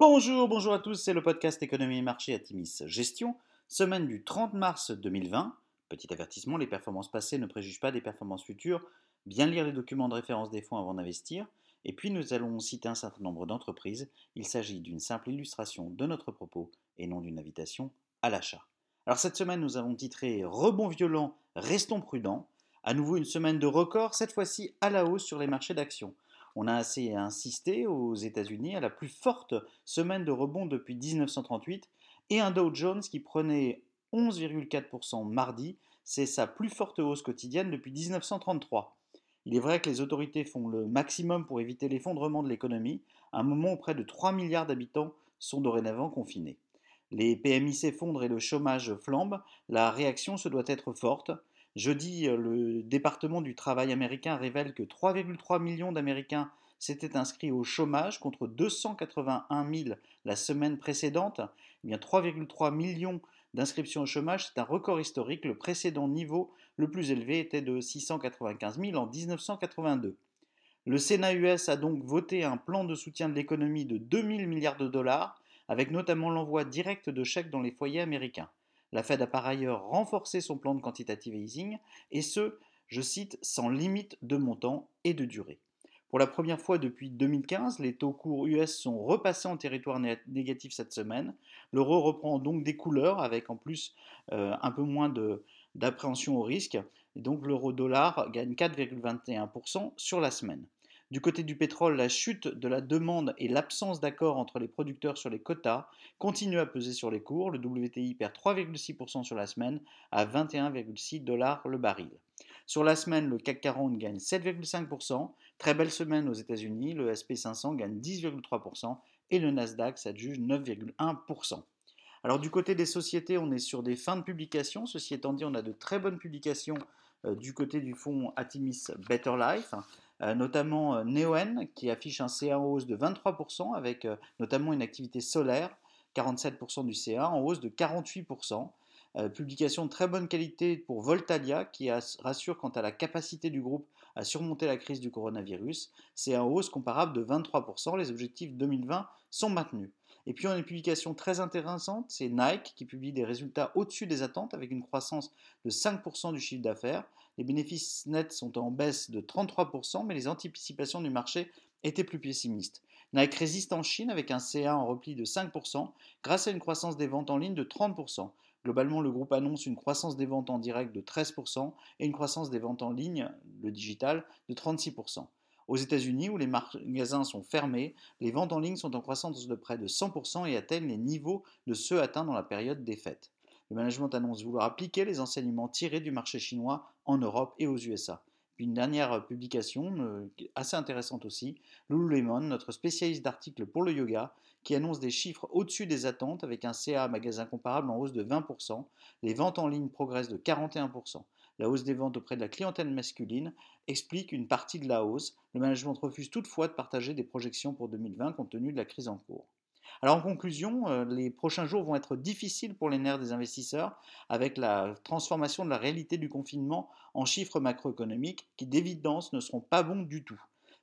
Bonjour, bonjour à tous, c'est le podcast Économie et Marché à Timis Gestion, semaine du 30 mars 2020. Petit avertissement, les performances passées ne préjugent pas des performances futures. Bien lire les documents de référence des fonds avant d'investir. Et puis nous allons citer un certain nombre d'entreprises. Il s'agit d'une simple illustration de notre propos et non d'une invitation à l'achat. Alors cette semaine, nous avons titré Rebond violent, restons prudents. À nouveau une semaine de record, cette fois-ci à la hausse sur les marchés d'actions. On a assez insisté aux États-Unis à la plus forte semaine de rebond depuis 1938 et un Dow Jones qui prenait 11,4% mardi, c'est sa plus forte hausse quotidienne depuis 1933. Il est vrai que les autorités font le maximum pour éviter l'effondrement de l'économie, à un moment où près de 3 milliards d'habitants sont dorénavant confinés. Les PMI s'effondrent et le chômage flambe, la réaction se doit être forte. Jeudi, euh, le département du travail américain révèle que 3,3 millions d'Américains s'étaient inscrits au chômage contre 281 000 la semaine précédente. Eh bien, 3,3 millions d'inscriptions au chômage, c'est un record historique. Le précédent niveau le plus élevé était de 695 000 en 1982. Le Sénat US a donc voté un plan de soutien de l'économie de 2 000 milliards de dollars, avec notamment l'envoi direct de chèques dans les foyers américains. La Fed a par ailleurs renforcé son plan de quantitative easing, et ce, je cite, sans limite de montant et de durée. Pour la première fois depuis 2015, les taux courts US sont repassés en territoire négatif cette semaine. L'euro reprend donc des couleurs avec en plus euh, un peu moins d'appréhension au risque. Et donc l'euro dollar gagne 4,21% sur la semaine. Du côté du pétrole, la chute de la demande et l'absence d'accord entre les producteurs sur les quotas continuent à peser sur les cours. Le WTI perd 3,6% sur la semaine à 21,6 dollars le baril. Sur la semaine, le CAC 40 gagne 7,5%. Très belle semaine aux États-Unis. Le SP500 gagne 10,3% et le Nasdaq s'adjuge 9,1%. Alors du côté des sociétés, on est sur des fins de publication. Ceci étant dit, on a de très bonnes publications euh, du côté du fonds Atimis Better Life. Euh, notamment euh, Neoen qui affiche un CA en hausse de 23% avec euh, notamment une activité solaire, 47% du CA en hausse de 48%. publication de très bonne qualité pour Voltalia qui rassure quant à la capacité du groupe à surmonter la crise du coronavirus. C'est en hausse comparable de 23%. Les objectifs 2020 sont maintenus. Et puis on a une publication très intéressante, c'est Nike qui publie des résultats au-dessus des attentes avec une croissance de 5% du chiffre d'affaires. Les bénéfices nets sont en baisse de 33%, mais les anticipations du marché étaient plus pessimistes. Nike résiste en Chine avec un CA en repli de 5% grâce à une croissance des ventes en ligne de 30%. Globalement, le groupe annonce une croissance des ventes en direct de 13% et une croissance des ventes en ligne, le digital, de 36%. Aux États-Unis, où les magasins sont fermés, les ventes en ligne sont en croissance de près de 100% et atteignent les niveaux de ceux atteints dans la période des fêtes. Le management annonce vouloir appliquer les enseignements tirés du marché chinois en Europe et aux USA. Puis une dernière publication, euh, assez intéressante aussi, Lululemon, notre spécialiste d'articles pour le yoga, qui annonce des chiffres au-dessus des attentes avec un CA magasin comparable en hausse de 20%. Les ventes en ligne progressent de 41%. La hausse des ventes auprès de la clientèle masculine explique une partie de la hausse. Le management refuse toutefois de partager des projections pour 2020 compte tenu de la crise en cours. Alors en conclusion, euh, les prochains jours vont être difficiles pour les nerfs des investisseurs avec la transformation de la réalité du confinement en chiffres macroéconomiques qui d'évidence ne seront pas bons du tout.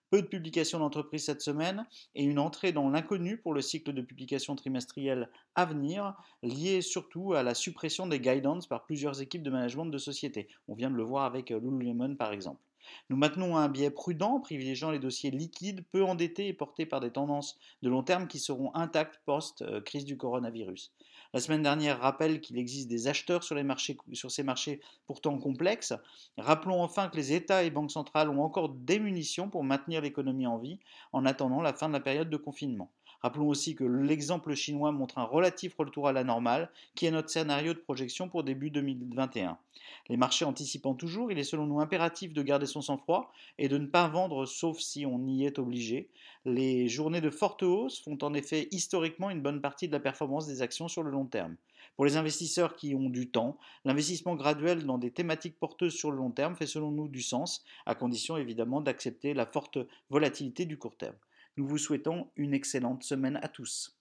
Peu de publications d'entreprise cette semaine et une entrée dans l'inconnu pour le cycle de publication trimestrielle à venir, liée surtout à la suppression des guidance par plusieurs équipes de management de sociétés. On vient de le voir avec euh, Lululemon par exemple. Nous maintenons un biais prudent, privilégiant les dossiers liquides, peu endettés et portés par des tendances de long terme qui seront intactes post-crise euh, du coronavirus. La semaine dernière rappelle qu'il existe des acheteurs sur, sur ces marchés pourtant complexes. Rappelons enfin que les États et banques centrales ont encore des munitions pour maintenir l'économie en vie en attendant la fin de la période de confinement. Rappelons aussi que l'exemple chinois montre un relatif retour à la normale, qui est notre scénario de projection pour début 2021. Les marchés anticipant toujours, il est selon nous impératif de garder son sang-froid et de ne pas vendre sauf si on y est obligé. Les journées de forte hausse font en effet historiquement une bonne partie de la performance des actions sur le long terme. Pour les investisseurs qui ont du temps, l'investissement graduel dans des thématiques porteuses sur le long terme fait selon nous du sens, à condition évidemment d'accepter la forte volatilité du court terme. Nous vous souhaitons une excellente semaine à tous.